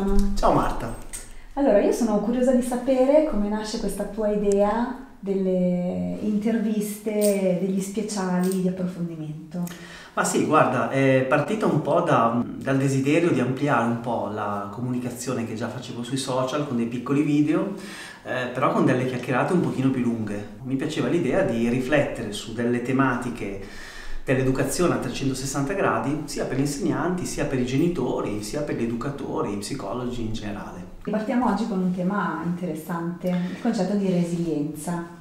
Stefano. Ciao Marta. Allora, io sono curiosa di sapere come nasce questa tua idea delle interviste, degli speciali di approfondimento. Ma sì, guarda, è partita un po' da, dal desiderio di ampliare un po' la comunicazione che già facevo sui social con dei piccoli video, eh, però con delle chiacchierate un pochino più lunghe. Mi piaceva l'idea di riflettere su delle tematiche dell'educazione a 360 gradi, sia per gli insegnanti, sia per i genitori, sia per gli educatori, i psicologi in generale. Partiamo oggi con un tema interessante, il concetto di resilienza.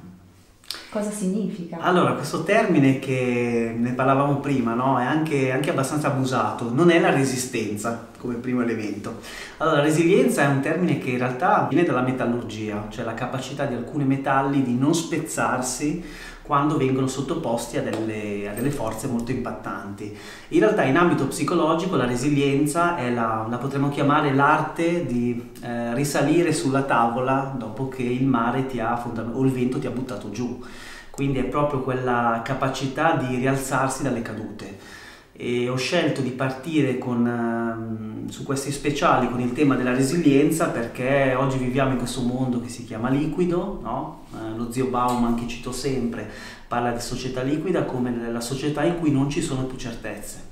Cosa significa? Allora, questo termine che ne parlavamo prima, no? È anche, anche, abbastanza abusato, non è la resistenza come primo elemento. Allora, resilienza è un termine che in realtà viene dalla metallurgia, cioè la capacità di alcuni metalli di non spezzarsi quando vengono sottoposti a delle, a delle, forze molto impattanti. In realtà in ambito psicologico la resilienza è la, la potremmo chiamare l'arte di eh, risalire sulla tavola dopo che il mare ha, o il vento ti ha buttato giù. Quindi è proprio quella capacità di rialzarsi dalle cadute e ho scelto di partire con, uh, su questi speciali con il tema della resilienza perché oggi viviamo in questo mondo che si chiama liquido, no? uh, lo zio Bauman che cito sempre parla di società liquida come la società in cui non ci sono più certezze.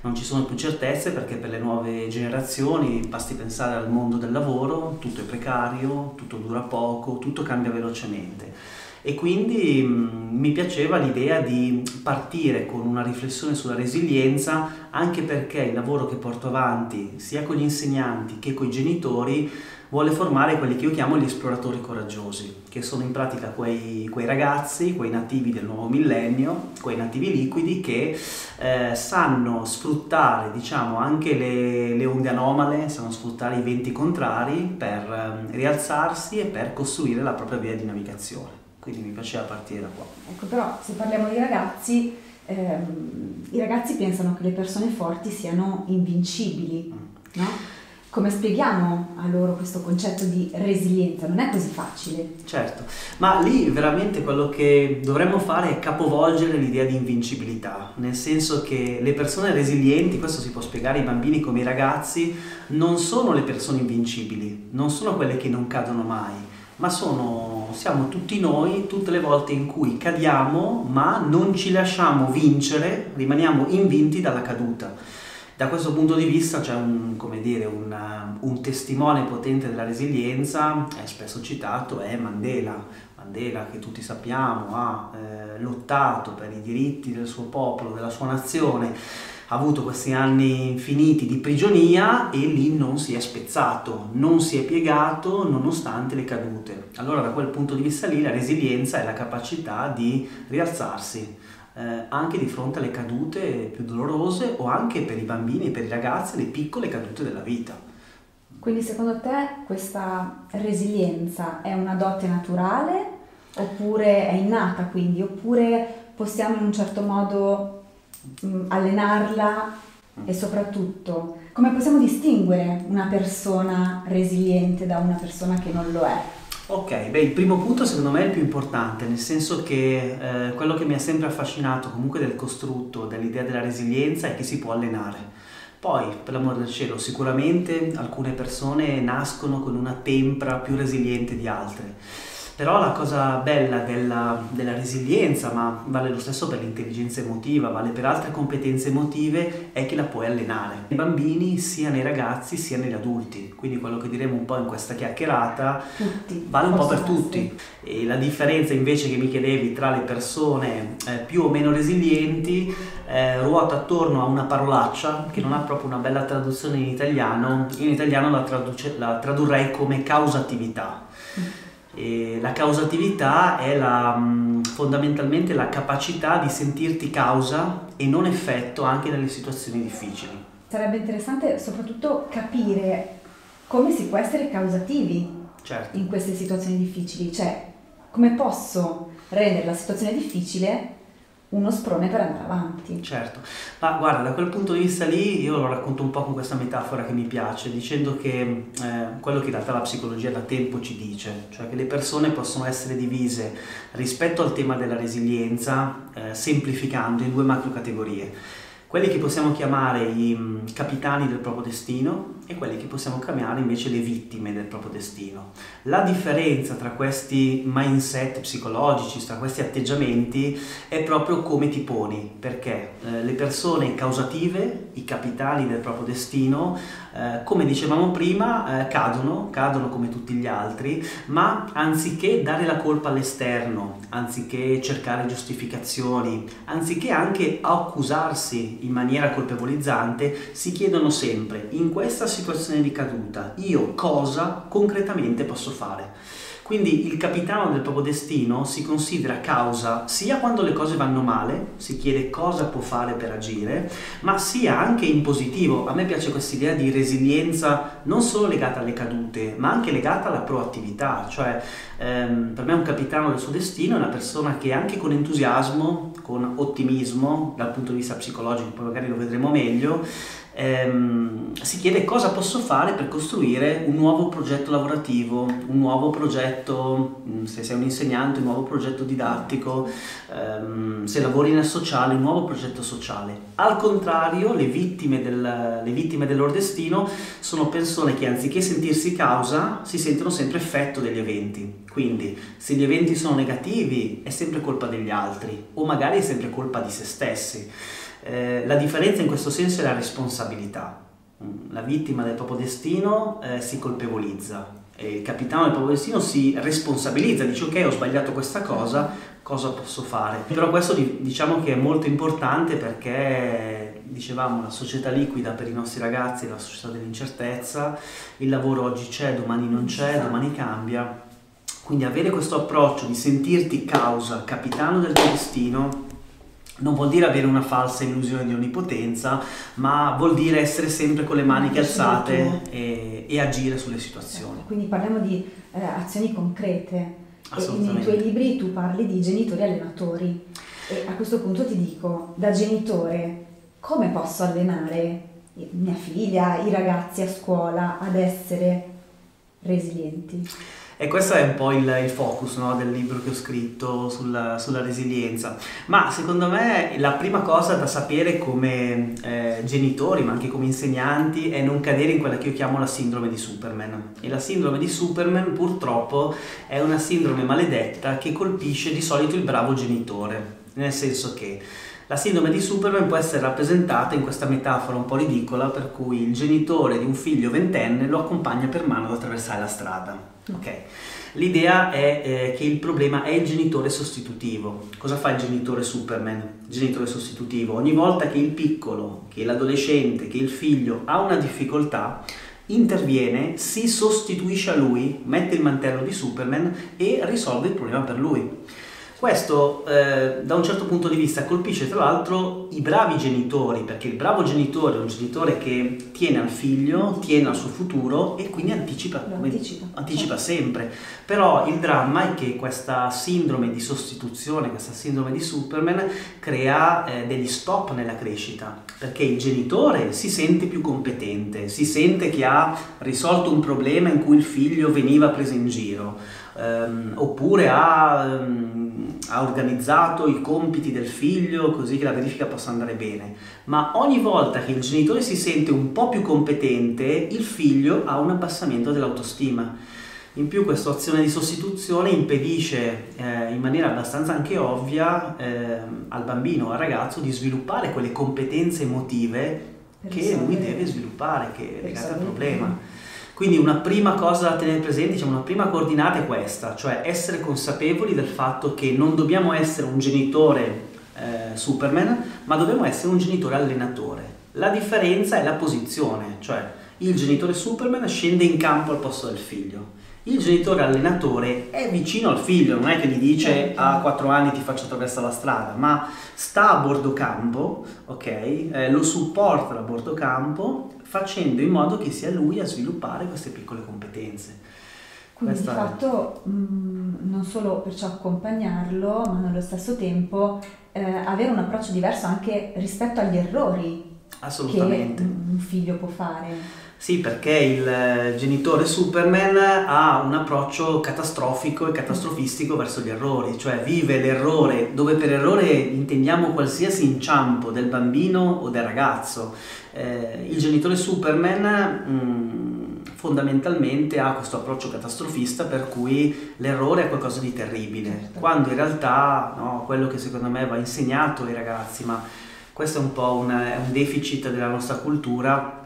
Non ci sono più certezze perché per le nuove generazioni basti pensare al mondo del lavoro, tutto è precario, tutto dura poco, tutto cambia velocemente e quindi mh, mm, mi piaceva l'idea di partire con una riflessione sulla resilienza anche perché il lavoro che porto avanti sia con gli insegnanti che con i genitori vuole formare quelli che io chiamo gli esploratori coraggiosi, che sono in pratica quei, quei ragazzi, quei nativi del nuovo millennio, quei nativi liquidi che eh, sanno sfruttare diciamo, anche le, le, onde anomale, sanno sfruttare i venti contrari per eh, rialzarsi e per costruire la propria via di navigazione quindi mi piaceva partire da qua. Ecco, però se parliamo di ragazzi, ehm, i ragazzi pensano che le persone forti siano invincibili, mm. no? Come spieghiamo a loro questo concetto di resilienza? Non è così facile. Certo, ma lì veramente quello che dovremmo fare è capovolgere l'idea di invincibilità, nel senso che le persone resilienti, questo si può spiegare ai bambini come ai ragazzi, non sono le persone invincibili, non sono quelle che non cadono mai, ma sono, siamo tutti noi tutte le volte in cui cadiamo, ma non ci lasciamo vincere, rimaniamo invinti dalla caduta. Da questo punto di vista c'è un, dire, un, un testimone potente della resilienza, è spesso citato, è Mandela. Mandela, che tutti sappiamo, ha eh, lottato per i diritti del suo popolo, della sua nazione ha avuto questi anni infiniti di prigionia e lì non si è spezzato, non si è piegato nonostante le cadute. Allora da quel punto di vista lì la resilienza è la capacità di rialzarsi eh, anche di fronte alle cadute più dolorose o anche per i bambini e per i ragazzi le piccole cadute della vita. Quindi secondo te questa resilienza è una dote naturale oppure è innata quindi oppure possiamo in un certo modo allenarla e soprattutto come possiamo distinguere una persona resiliente da una persona che non lo è? Ok, beh, il primo punto secondo me è il più importante, nel senso che eh, quello che mi ha sempre affascinato comunque del costrutto, dell'idea della resilienza è che si può allenare. Poi, per l'amor del cielo, sicuramente alcune persone nascono con una tempra più resiliente di altre però la cosa bella della, della, resilienza, ma vale lo stesso per l'intelligenza emotiva, vale per altre competenze emotive, è che la puoi allenare. Nei bambini, sia nei ragazzi, sia negli adulti. Quindi quello che diremo un po' in questa chiacchierata tutti, vale un po' per tutti. E la differenza invece che mi chiedevi tra le persone eh, più o meno resilienti eh, ruota attorno a una parolaccia che non ha proprio una bella traduzione in italiano. In italiano la, traduce, la tradurrei come causatività. E la causatività è la, mm, fondamentalmente la capacità di sentirti causa e non effetto anche nelle situazioni difficili. Sarebbe interessante soprattutto capire come si può essere causativi certo. in queste situazioni difficili, cioè come posso rendere la situazione difficile uno sprone per andare avanti. Certo, ma guarda, da quel punto di vista lì io lo racconto un po' con questa metafora che mi piace, dicendo che eh, quello che in realtà la psicologia da tempo ci dice, cioè che le persone possono essere divise rispetto al tema della resilienza, eh, semplificando in due macro categorie. Quelli che possiamo chiamare i mm, capitani del proprio destino e quelli che possiamo chiamare invece le vittime del proprio destino. La differenza tra questi mindset psicologici, tra questi atteggiamenti, è proprio come ti poni, perché eh, le persone causative, i capitani del proprio destino, eh, come dicevamo prima, eh, cadono, cadono come tutti gli altri, ma anziché dare la colpa all'esterno, anziché cercare giustificazioni, anziché anche accusarsi in maniera colpevolizzante, si chiedono sempre in questa situazione di caduta io cosa concretamente posso fare. Quindi il capitano del proprio destino si considera causa sia quando le cose vanno male, si chiede cosa può fare per agire, ma sia anche in positivo. A me piace questa idea di resilienza non solo legata alle cadute, ma anche legata alla proattività. Cioè, ehm, per me un capitano del suo destino è una persona che anche con entusiasmo, con ottimismo, dal punto di vista psicologico, poi magari lo vedremo meglio, ehm, si chiede cosa posso fare per costruire un nuovo progetto lavorativo, un nuovo progetto, mm, se sei un insegnante, un nuovo progetto didattico, ehm, se lavori nel sociale, un nuovo progetto sociale. Al contrario, le vittime, del, le vittime del loro destino sono persone che anziché sentirsi causa, si sentono sempre effetto degli eventi. Quindi, se gli eventi sono negativi, è sempre colpa degli altri, o magari è sempre colpa di se stessi. Eh, la differenza in questo senso è la responsabilità. Mm, la vittima del proprio destino eh, si colpevolizza e il capitano del proprio destino si responsabilizza, dice ok ho sbagliato questa cosa, cosa posso fare? Però questo diciamo che è molto importante perché dicevamo la società liquida per i nostri ragazzi è la società dell'incertezza, il lavoro oggi c'è, domani non c'è, domani cambia. Quindi avere questo approccio di sentirti causa, capitano del tuo destino, non vuol dire avere una falsa illusione di onnipotenza, ma vuol dire essere sempre con le maniche alzate e, e, agire sulle situazioni. Certo, quindi parliamo di eh, azioni concrete. Nei tuoi libri tu parli di genitori allenatori. E a questo punto ti dico, da genitore, come posso allenare mia figlia, i ragazzi a scuola ad essere resilienti? E questo è un po' il, il focus no, del libro che ho scritto sulla, sulla, resilienza. Ma secondo me la prima cosa da sapere come eh, genitori, ma anche come insegnanti, è non cadere in quella che io chiamo la sindrome di Superman. E la sindrome di Superman purtroppo è una sindrome maledetta che colpisce di solito il bravo genitore. Nel senso che la sindrome di Superman può essere rappresentata in questa metafora un po' ridicola per cui il genitore di un figlio ventenne lo accompagna per mano ad attraversare la strada Okay. L'idea è eh, che il problema è il genitore sostitutivo. Cosa fa il genitore Superman? Il genitore sostitutivo. Ogni volta che il piccolo, che l'adolescente, che il figlio ha una difficoltà, interviene, si sostituisce a lui, mette il mantello di Superman e risolve il problema per lui. Questo eh, da un certo punto di vista colpisce tra l'altro i bravi genitori, perché il bravo genitore è un genitore che tiene al figlio, tiene al suo futuro e quindi anticipa, anticipa. anticipa sempre. Però il dramma è che questa sindrome di sostituzione, questa sindrome di Superman crea eh, degli stop nella crescita, perché il genitore si sente più competente, si sente che ha risolto un problema in cui il figlio veniva preso in giro, ehm, oppure ha... Ehm, ha organizzato i compiti del figlio così che la verifica possa andare bene, ma ogni volta che il genitore si sente un po' più competente, il figlio ha un abbassamento dell'autostima. In più questa azione di sostituzione impedisce eh, in maniera abbastanza anche ovvia eh, al bambino o al ragazzo di sviluppare quelle competenze emotive che lui deve sviluppare, che è legata al problema. Quindi una prima cosa da tenere presente, diciamo, una prima coordinata è questa, cioè essere consapevoli del fatto che non dobbiamo essere un genitore eh, Superman, ma dobbiamo essere un genitore allenatore. La differenza è la posizione, cioè il genitore Superman scende in campo al posto del figlio. Il genitore allenatore è vicino al figlio, non è che gli dice certo. a 4 anni ti faccio attraversare la strada, ma sta a bordo campo, ok? Eh, lo supporta da bordo campo facendo in modo che sia lui a sviluppare queste piccole competenze. Quindi Questa di fatto mh, non solo perciò accompagnarlo, ma nello stesso tempo eh, avere un approccio diverso anche rispetto agli errori che un figlio può fare. Sì, perché il genitore Superman ha un approccio catastrofico e catastrofistico verso gli errori, cioè vive l'errore, dove per errore intendiamo qualsiasi inciampo del bambino o del ragazzo. Eh, il genitore Superman mh, mm, fondamentalmente ha questo approccio catastrofista per cui l'errore è qualcosa di terribile, certo. quando in realtà no, quello che secondo me va insegnato ai ragazzi, ma questo è un po' un, un deficit della nostra cultura,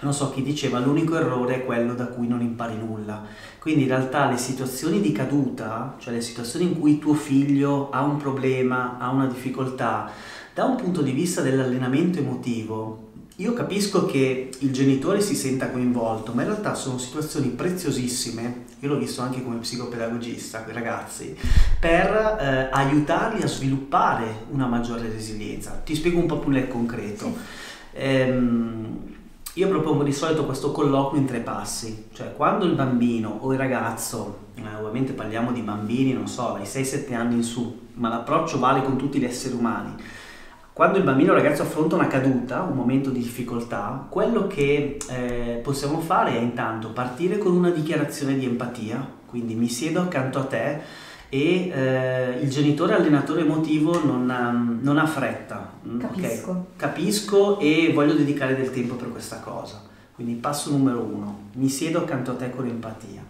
non so chi diceva l'unico errore è quello da cui non impari nulla. Quindi in realtà le situazioni di caduta, cioè le situazioni in cui tuo figlio ha un problema, ha una difficoltà, da un punto di vista dell'allenamento emotivo, io capisco che il genitore si senta coinvolto, ma in realtà sono situazioni preziosissime, io l'ho visto anche come psicopedagogista con i ragazzi, per eh, aiutarli a sviluppare una maggiore resilienza. Ti spiego un po' più nel concreto. Sì. Ehm, io propongo di solito questo colloquio in tre passi, cioè quando il bambino o il ragazzo, eh, ovviamente parliamo di bambini, non so, dai 6-7 anni in su, ma l'approccio vale con tutti gli esseri umani, quando il bambino o il ragazzo affronta una caduta, un momento di difficoltà, quello che eh, possiamo fare è intanto partire con una dichiarazione di empatia, quindi mi siedo accanto a te e eh, il genitore allenatore emotivo non ha, non ha fretta. Mm, Capisco. Okay? Capisco e voglio dedicare del tempo per questa cosa. Quindi passo numero uno, mi siedo accanto a te con empatia.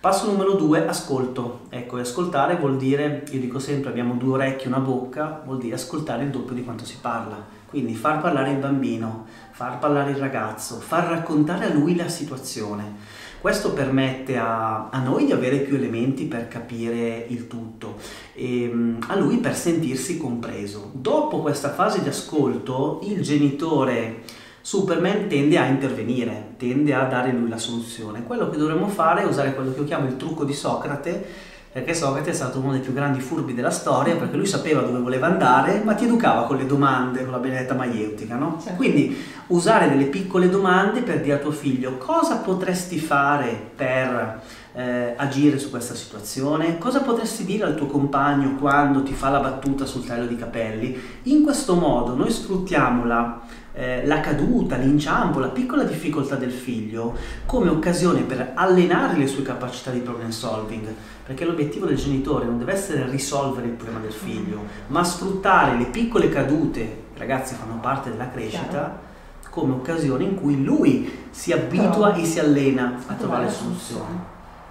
Passo numero due, ascolto. Ecco, ascoltare vuol dire, io dico sempre, abbiamo due orecchie e una bocca, vuol dire ascoltare il doppio di quanto si parla. Quindi far parlare il bambino, far parlare il ragazzo, far raccontare a lui la situazione questo permette a, a, noi di avere più elementi per capire il tutto e mm, a lui per sentirsi compreso. Dopo questa fase di ascolto, il genitore Superman tende a intervenire, tende a dare lui la soluzione. Quello che dovremmo fare è usare quello che io chiamo il trucco di Socrate, perché Socrate è stato uno dei più grandi furbi della storia, perché lui sapeva dove voleva andare, ma ti educava con le domande, con la benedetta maieutica, no? Certo. Quindi usare delle piccole domande per dire a tuo figlio cosa potresti fare per eh, agire su questa situazione, cosa potresti dire al tuo compagno quando ti fa la battuta sul taglio di capelli. In questo modo noi sfruttiamo la eh, la caduta, l'inciampo, la piccola difficoltà del figlio come occasione per allenare le sue capacità di problem solving, perché l'obiettivo del genitore non deve essere risolvere il problema del figlio, ma sfruttare le piccole cadute, ragazzi fanno parte della crescita, come occasione in cui lui si abitua Però, e si allena a trovare soluzioni.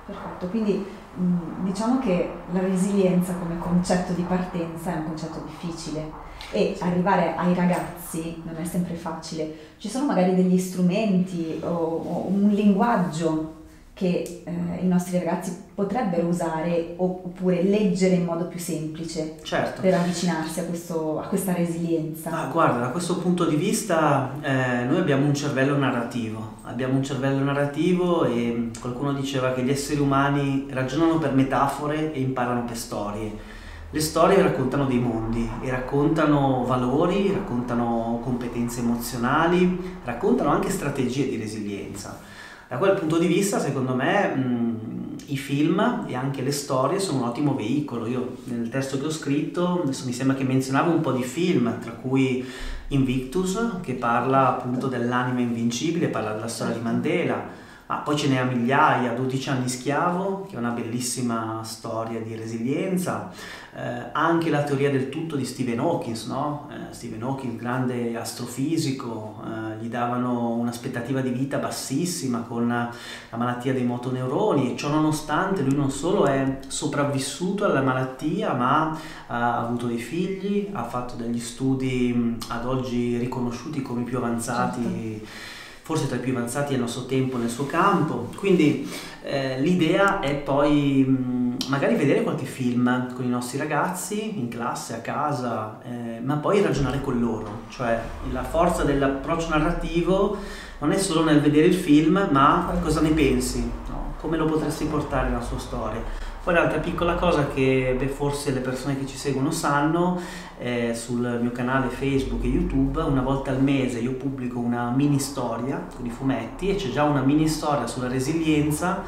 Perfetto, quindi diciamo che la resilienza come concetto di partenza è un concetto difficile e arrivare ai ragazzi non è sempre facile. Ci sono magari degli strumenti o, o un linguaggio che eh, i nostri ragazzi potrebbero usare oppure leggere in modo più semplice certo. per avvicinarsi a, questo, a, questa resilienza? Ah, guarda, da questo punto di vista eh, noi abbiamo un cervello narrativo, abbiamo un cervello narrativo e qualcuno diceva che gli esseri umani ragionano per metafore e imparano per storie. Le storie raccontano dei mondi e raccontano valori, raccontano competenze emozionali, raccontano anche strategie di resilienza. Da quel punto di vista, secondo me, mh, i film e anche le storie sono un ottimo veicolo. Io nel testo che ho scritto, adesso mi sembra che menzionavo un po' di film, tra cui Invictus, che parla appunto dell'anima invincibile, parla della storia di Mandela, ma poi ce n'è a migliaia, 12 anni schiavo, che è una bellissima storia di resilienza, eh, anche la teoria del tutto di Stephen Hawking, no? eh, Stephen Hawking, grande astrofisico, eh, gli davano un'aspettativa di vita bassissima con la malattia dei motoneuroni e ciò nonostante lui non solo è sopravvissuto alla malattia, ma ha avuto dei figli, ha fatto degli studi ad oggi riconosciuti come i più avanzati. Certo forse tra i più avanzati del nostro tempo nel suo campo. Quindi eh, l'idea è poi mh, magari vedere qualche film con i nostri ragazzi in classe, a casa, eh, ma poi ragionare con loro, cioè la forza dell'approccio narrativo non è solo nel vedere il film, ma cosa ne pensi, no? come lo potresti portare nella sua storia. Poi l'altra piccola cosa che beh, forse le persone che ci seguono sanno, eh, sul mio canale Facebook e YouTube, una volta al mese io pubblico una mini storia con i fumetti e c'è già una mini storia sulla resilienza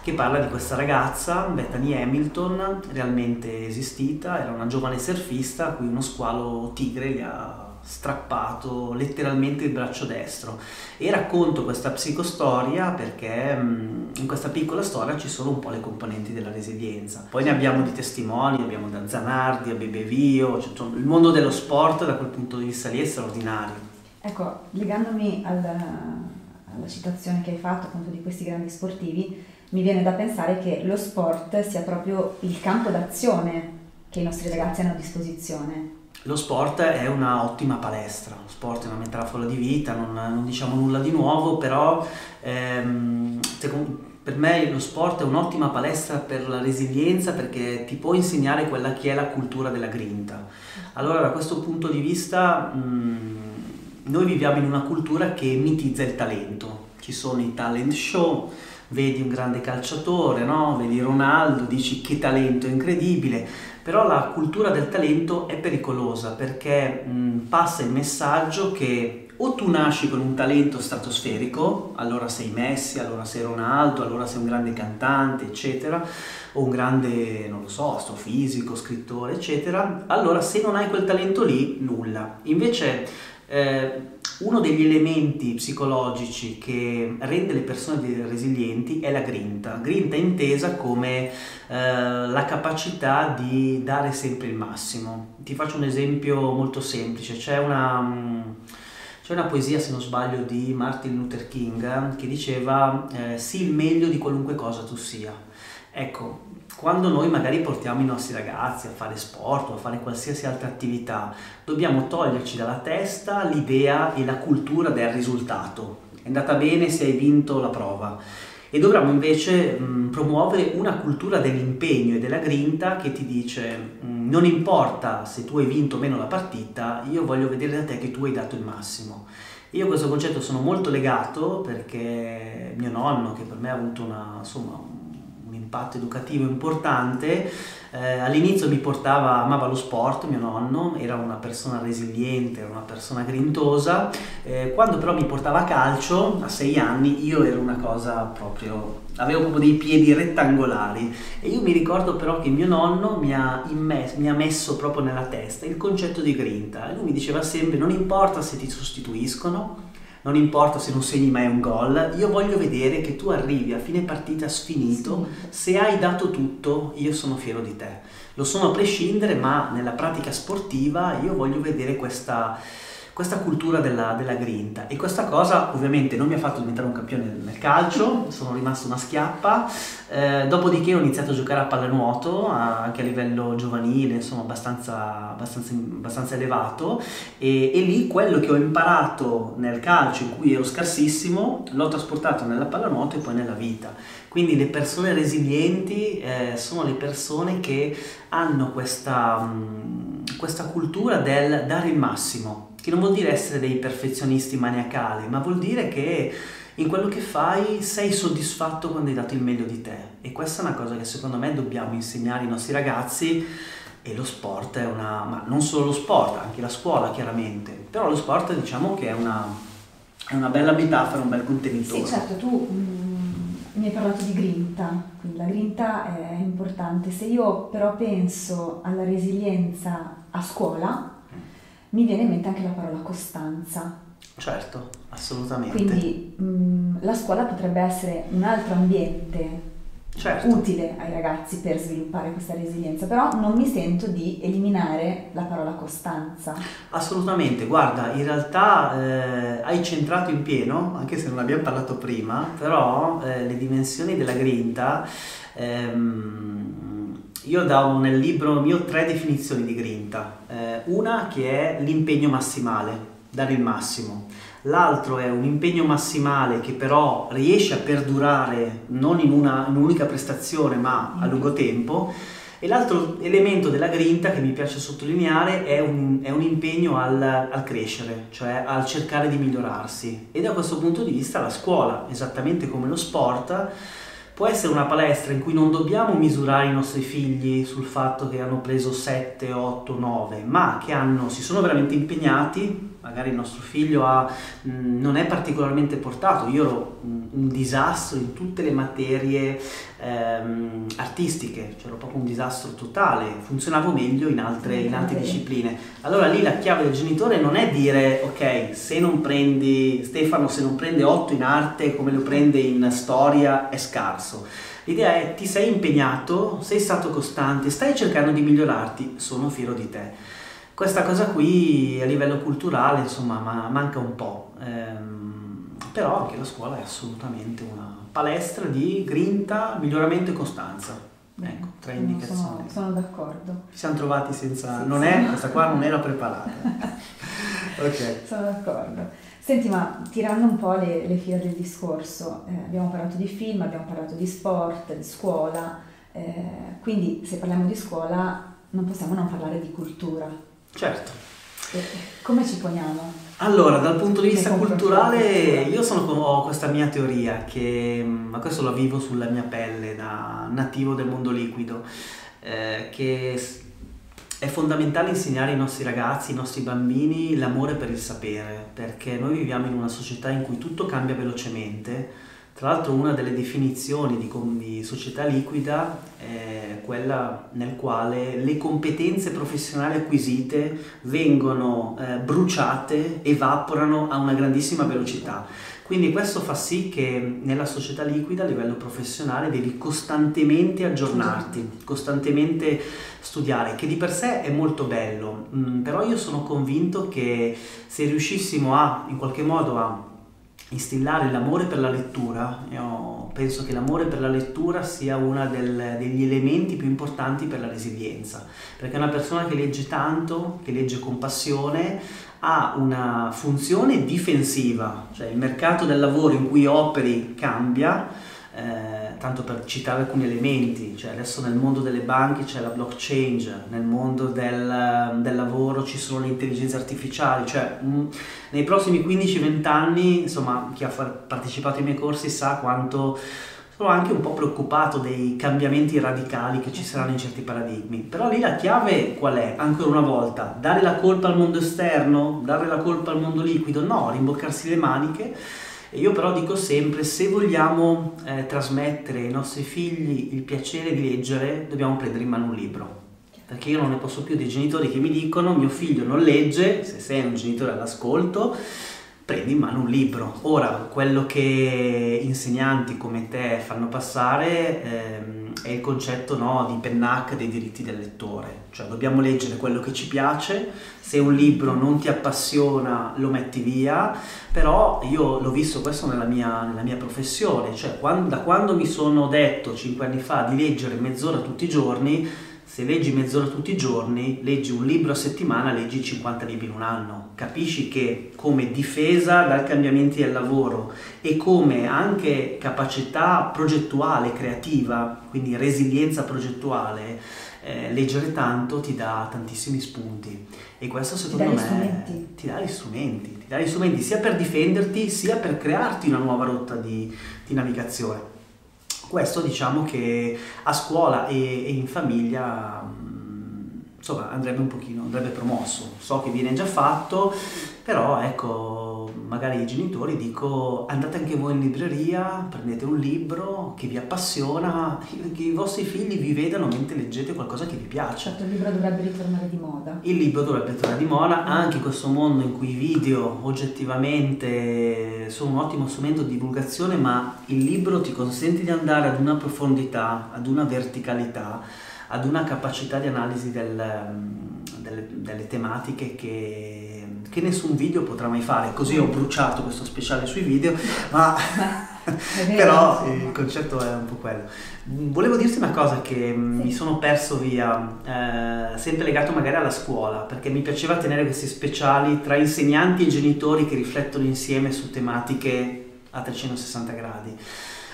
che parla di questa ragazza, Bethany Hamilton, realmente esistita, era una giovane surfista a cui uno squalo tigre gli ha strappato letteralmente il braccio destro e racconto questa psicostoria perché mh, in questa piccola storia ci sono un po' le componenti della resilienza. Poi ne abbiamo di testimoni, abbiamo da Zanardi a Bebevio, cioè, il mondo dello sport da quel punto di vista lì è straordinario. Ecco, legandomi alla, alla citazione che hai fatto appunto di questi grandi sportivi, mi viene da pensare che lo sport sia proprio il campo d'azione che i nostri ragazzi hanno a disposizione. Lo sport è una ottima palestra, lo sport è una metafora di vita, non, non diciamo nulla di nuovo, però ehm, per me lo sport è un'ottima palestra per la resilienza perché ti può insegnare quella che è la cultura della grinta. Allora da questo punto di vista mh, mm, noi viviamo in una cultura che mitizza il talento, ci sono i talent show, vedi un grande calciatore, no? vedi Ronaldo, dici che talento incredibile, però la cultura del talento è pericolosa perché mh, passa il messaggio che o tu nasci con un talento stratosferico, allora sei Messi, allora sei Ronaldo, allora sei un grande cantante, eccetera, o un grande, non lo so, astrofisico, scrittore, eccetera, allora se non hai quel talento lì, nulla. Invece eh, uno degli elementi psicologici che rende le persone resilienti è la grinta. Grinta intesa come eh, la capacità di dare sempre il massimo. Ti faccio un esempio molto semplice. C'è una, mm, c'è una poesia, se non sbaglio, di Martin Luther King che diceva eh, sii il meglio di qualunque cosa tu sia. Ecco, quando noi magari portiamo i nostri ragazzi a fare sport o a fare qualsiasi altra attività, dobbiamo toglierci dalla testa l'idea e la cultura del risultato. È andata bene se hai vinto la prova. E dovremmo invece mh, promuovere una cultura dell'impegno e della grinta che ti dice mh, non importa se tu hai vinto o meno la partita, io voglio vedere da te che tu hai dato il massimo. Io a questo concetto sono molto legato perché mio nonno, che per me ha avuto una, insomma, impatto educativo importante. Eh, all'inizio mi portava, amava lo sport, mio nonno, era una persona resiliente, era una persona grintosa. Eh, quando però mi portava a calcio, a sei anni, io ero una cosa proprio, avevo proprio dei piedi rettangolari. E io mi ricordo però che mio nonno mi ha, immes- mi ha messo proprio nella testa il concetto di grinta. E lui mi diceva sempre, non importa se ti sostituiscono, non importa se non segni mai un gol, io voglio vedere che tu arrivi a fine partita sfinito, sì. se hai dato tutto io sono fiero di te. Lo sono a prescindere, ma nella pratica sportiva io voglio vedere questa questa cultura della, della, grinta. E questa cosa ovviamente non mi ha fatto diventare un campione nel calcio, sono rimasto una schiappa, eh, dopodiché ho iniziato a giocare a pallanuoto anche a livello giovanile, insomma abbastanza, abbastanza, abbastanza elevato. E, e, lì quello che ho imparato nel calcio in cui ero scarsissimo l'ho trasportato nella pallanuoto e poi nella vita. Quindi le persone resilienti eh, sono le persone che hanno questa, mh, questa cultura del dare il massimo che non vuol dire essere dei perfezionisti maniacali, ma vuol dire che in quello che fai sei soddisfatto quando hai dato il meglio di te. E questa è una cosa che secondo me dobbiamo insegnare ai nostri ragazzi e lo sport è una, ma non solo lo sport, anche la scuola chiaramente, però lo sport diciamo che è una, è una bella metafora, un bel contenitore. Sì, certo, tu mm, mi hai parlato di grinta, quindi la grinta è importante. Se io però penso alla resilienza a scuola, mi viene in mente anche la parola costanza. Certo, assolutamente. Quindi mh, la scuola potrebbe essere un altro ambiente certo. utile ai ragazzi per sviluppare questa resilienza, però non mi sento di eliminare la parola costanza. Assolutamente, guarda, in realtà eh, hai centrato in pieno, anche se non abbiamo parlato prima, però eh, le dimensioni della grinta... Ehm, io davo nel libro mio tre definizioni di grinta. Eh, una che è l'impegno massimale, dare il massimo. L'altro è un impegno massimale che però riesce a perdurare non in, una, in un'unica prestazione ma a lungo tempo. E l'altro elemento della grinta che mi piace sottolineare è un, è un impegno al, al, crescere, cioè al cercare di migliorarsi. E da questo punto di vista la scuola, esattamente come lo sport, può essere una palestra in cui non dobbiamo misurare i nostri figli sul fatto che hanno preso 7, 8, 9, ma che hanno, si sono veramente impegnati magari il nostro figlio ha, mh, non è particolarmente portato, io ero un disastro in tutte le materie ehm, artistiche, cioè ero proprio un disastro totale, funzionavo meglio in altre, in altre discipline. Allora lì la chiave del genitore non è dire ok, se non prendi, Stefano se non prende 8 in arte come lo prende in storia è scarso. L'idea è ti sei impegnato, sei stato costante, stai cercando di migliorarti, sono fiero di te. Questa cosa qui a livello culturale insomma ma manca un po', ehm, però anche la scuola è assolutamente una palestra di grinta, miglioramento e costanza. Ecco, tre indicazioni. Sono, sono, d'accordo. Ci siamo trovati senza... Sì, non sì. è, questa qua non era preparata. ok. Sono d'accordo. Senti, ma tirando un po' le, le fila del discorso, eh, abbiamo parlato di film, abbiamo parlato di sport, di scuola, eh, quindi se parliamo di scuola non possiamo non parlare di cultura. Certo. E come ci poniamo? Allora, dal punto di vista culturale, io sono, ho questa mia teoria, che, mm, ma questo lo vivo sulla mia pelle da nativo del mondo liquido, eh, che è fondamentale insegnare ai nostri ragazzi, ai nostri bambini l'amore per il sapere, perché noi viviamo in una società in cui tutto cambia velocemente tra l'altro una delle definizioni di, di, società liquida è quella nel quale le competenze professionali acquisite vengono eh, bruciate, evaporano a una grandissima velocità. Quindi questo fa sì che nella società liquida a livello professionale devi costantemente aggiornarti, costantemente studiare, che di per sé è molto bello, mm, però io sono convinto che se riuscissimo a in qualche modo a instillare l'amore per la lettura, io penso che l'amore per la lettura sia uno degli elementi più importanti per la resilienza, perché una persona che legge tanto, che legge con passione, ha una funzione difensiva, cioè il mercato del lavoro in cui operi cambia, eh, tanto per citare alcuni elementi, cioè adesso nel mondo delle banche c'è la blockchain, nel mondo del, del lavoro ci sono le intelligenze artificiali, cioè mh, mm, nei prossimi 15-20 anni, insomma, chi ha partecipato ai miei corsi sa quanto sono anche un po' preoccupato dei cambiamenti radicali che ci saranno in certi paradigmi. Però lì la chiave qual è? Ancora una volta, dare la colpa al mondo esterno, dare la colpa al mondo liquido? No, rimboccarsi le maniche io però dico sempre, se vogliamo eh, trasmettere ai nostri figli il piacere di leggere, dobbiamo prendere in mano un libro. Perché io non ne posso più dei genitori che mi dicono mio figlio non legge, se sei un genitore all'ascolto, prendi in mano un libro. Ora, quello che insegnanti come te fanno passare ehm, è il concetto no, di PENNAC dei diritti del lettore, cioè dobbiamo leggere quello che ci piace, se un libro non ti appassiona lo metti via, però io l'ho visto questo nella mia, nella mia professione, cioè quando, da quando mi sono detto cinque anni fa di leggere mezz'ora tutti i giorni, se leggi mezz'ora tutti i giorni, leggi un libro a settimana, leggi 50 libri in un anno. Capisci che come difesa dai cambiamenti del lavoro e come anche capacità progettuale, creativa, quindi resilienza progettuale, eh, leggere tanto ti dà tantissimi spunti e questo secondo ti me ti dà gli strumenti, ti dà gli strumenti sia per difenderti sia per crearti una nuova rotta di, di navigazione. Questo diciamo che a scuola e, e in famiglia mm, insomma andrebbe un pochino, andrebbe promosso. So che viene già fatto, però ecco, magari i genitori dico andate anche voi in libreria, prendete un libro che vi appassiona, che i vostri figli vi vedano mentre leggete qualcosa che vi piace. Certo, il libro dovrebbe ritornare di moda. Il libro dovrebbe tornare di moda, anche in questo mondo in cui i video oggettivamente sono un ottimo strumento di divulgazione, ma il libro ti consente di andare ad una profondità, ad una verticalità, ad una capacità di analisi del, delle, delle tematiche che che nessun video potrà mai fare, così ho bruciato questo speciale sui video, ma però il concetto è un po' quello. Volevo dirti una cosa che sì. mi sono perso via, eh, sempre legato magari alla scuola, perché mi piaceva tenere questi speciali tra insegnanti e genitori che riflettono insieme su tematiche a 360 gradi.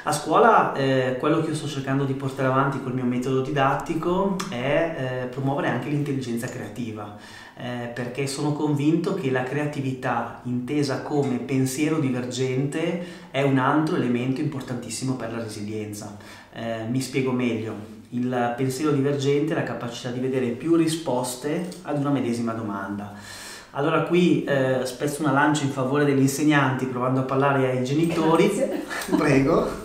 A scuola eh, quello che io sto cercando di portare avanti col mio metodo didattico è eh, promuovere anche l'intelligenza creativa eh, perché sono convinto che la creatività intesa come pensiero divergente è un altro elemento importantissimo per la resilienza. Eh, mi spiego meglio. Il pensiero divergente è la capacità di vedere più risposte ad una medesima domanda. Allora qui eh, spezzo una lancia in favore degli insegnanti provando a parlare ai genitori. Prego.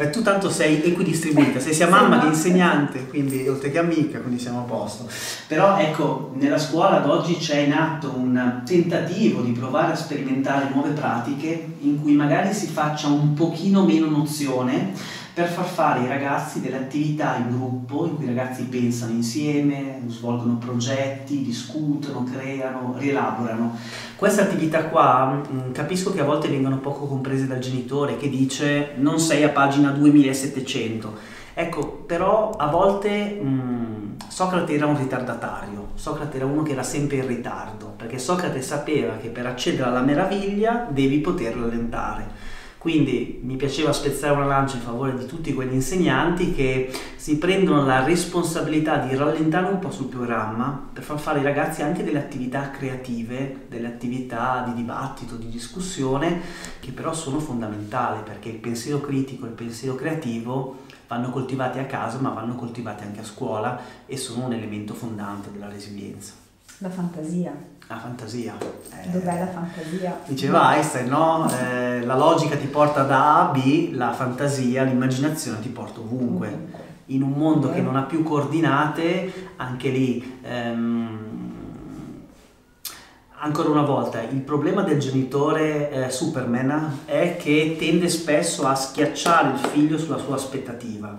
Eh, tu tanto sei equidistribuita, sei sia mamma che insegnante, quindi oltre che amica, quindi siamo a posto. Però ecco, nella scuola ad oggi c'è in atto un tentativo di provare a sperimentare nuove pratiche in cui magari si faccia un pochino meno nozione per far fare ai ragazzi delle attività in gruppo in cui i ragazzi pensano insieme, svolgono progetti, discutono, creano, rielaborano. Queste attività qua mm, capisco che a volte vengono poco comprese dal genitore che dice non sei a pagina 2700. Ecco, però a volte mh, mm, Socrate era un ritardatario, Socrate era uno che era sempre in ritardo, perché Socrate sapeva che per accedere alla meraviglia devi poterlo allentare. Quindi mi piaceva spezzare una lancia in favore di tutti quegli insegnanti che si prendono la responsabilità di rallentare un po' sul programma per far fare ai ragazzi anche delle attività creative, delle attività di dibattito, di discussione, che però sono fondamentali perché il pensiero critico e il pensiero creativo vanno coltivati a casa ma vanno coltivati anche a scuola e sono un elemento fondante della resilienza. La fantasia. La fantasia. Eh, Dov'è la fantasia? Diceva Einstein, no? Eh, la logica ti porta da A a B, la fantasia, l'immaginazione ti porta ovunque. ovunque. In un mondo okay. che non ha più coordinate, anche lì... Ehm, ancora una volta, il problema del genitore eh, Superman è che tende spesso a schiacciare il figlio sulla sua aspettativa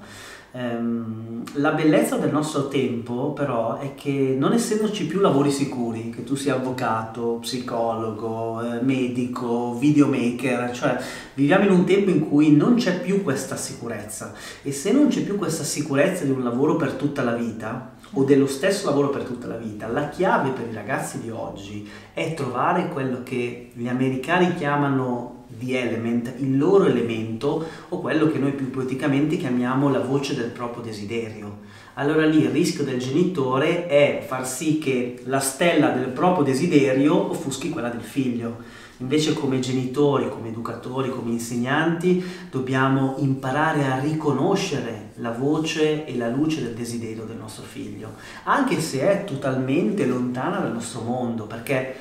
la bellezza del nostro tempo però è che non essendoci più lavori sicuri, che tu sia avvocato, psicologo, eh, medico, videomaker, cioè viviamo in un tempo in cui non c'è più questa sicurezza. E se non c'è più questa sicurezza di un lavoro per tutta la vita, o dello stesso lavoro per tutta la vita, la chiave per i ragazzi di oggi è trovare quello che gli americani chiamano the element, il loro elemento o quello che noi più poeticamente chiamiamo la voce del proprio desiderio. Allora lì il rischio del genitore è far sì che la stella del proprio desiderio offuschi quella del figlio. Invece come genitori, come educatori, come insegnanti dobbiamo imparare a riconoscere la voce e la luce del desiderio del nostro figlio, anche se è totalmente lontana dal nostro mondo, perché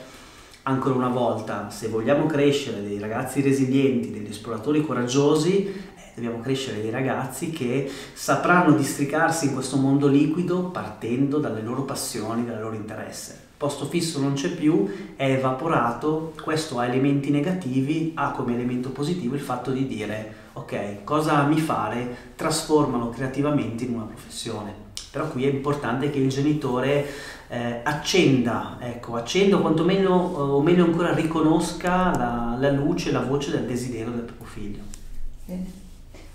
ancora una volta, se vogliamo crescere dei ragazzi resilienti, degli esploratori coraggiosi, eh, dobbiamo crescere dei ragazzi che sapranno districarsi in questo mondo liquido partendo dalle loro passioni, dal loro interesse. Posto fisso non c'è più, è evaporato, questo ha elementi negativi, ha come elemento positivo il fatto di dire ok, cosa mi fare, trasformalo creativamente in una professione. Però qui è importante che il genitore eh, accenda, ecco, accenda o quantomeno, o meglio ancora riconosca la, la luce, la voce del desiderio del proprio figlio. Bene.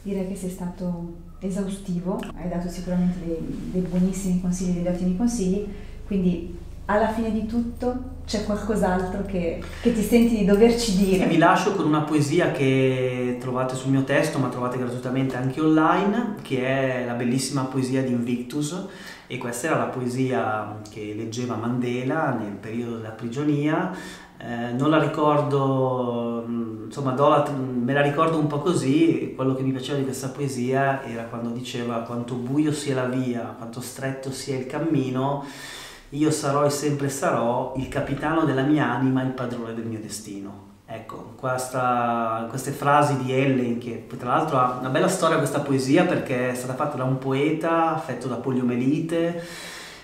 Direi che sei stato esaustivo, hai dato sicuramente dei, dei buonissimi consigli, degli ottimi consigli, quindi alla fine di tutto c'è qualcos'altro che, che, ti senti di doverci dire. E vi lascio con una poesia che trovate sul mio testo, ma trovate gratuitamente anche online, che è la bellissima poesia di Invictus. E questa era la poesia che leggeva Mandela nel periodo della prigionia. Eh, non la ricordo, insomma, la, me la ricordo un po' così. Quello che mi piaceva di questa poesia era quando diceva quanto buio sia la via, quanto stretto sia il cammino io sarò e sempre sarò il capitano della mia anima, il padrone del mio destino. Ecco, questa, queste frasi di Ellen, che tra l'altro ha una bella storia questa poesia perché è stata fatta da un poeta affetto da poliomelite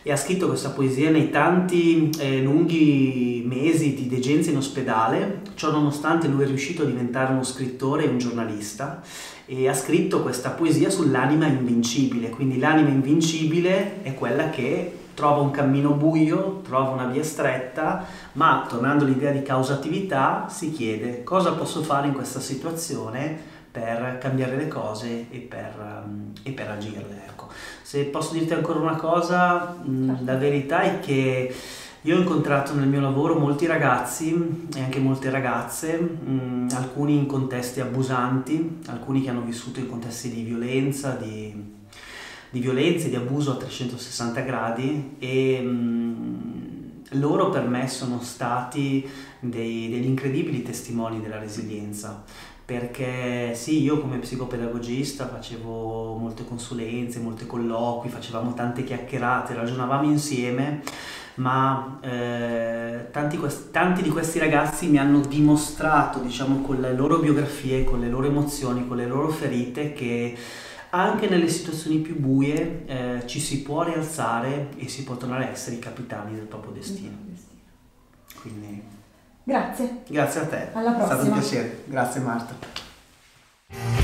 e ha scritto questa poesia nei tanti eh, lunghi mesi di degenza in ospedale, ciò nonostante lui è riuscito a diventare uno scrittore e un giornalista e ha scritto questa poesia sull'anima invincibile, quindi l'anima invincibile è quella che trova un cammino buio, trova una via stretta, ma tornando all'idea di causatività si chiede cosa posso fare in questa situazione per cambiare le cose e per, um, e per agirle. Ecco. Se posso dirti ancora una cosa, mm, certo. la verità è che io ho incontrato nel mio lavoro molti ragazzi e anche molte ragazze, mh, mm, alcuni in contesti abusanti, alcuni che hanno vissuto in contesti di violenza, di di violenza e di abuso a 360 gradi e mh, mm, loro per me sono stati dei, degli incredibili testimoni della resilienza. Perché sì, io come psicopedagogista facevo molte consulenze, molte colloqui, facevamo tante chiacchierate, ragionavamo insieme, ma eh, tanti, tanti, di questi ragazzi mi hanno dimostrato, diciamo, con le loro biografie, con le loro emozioni, con le loro ferite, che anche nelle situazioni più buie eh, ci si può rialzare e si può tornare a essere i capitani del proprio destino. Quindi Grazie. Grazie a te. Alla prossima. È stato un piacere. Grazie Marta.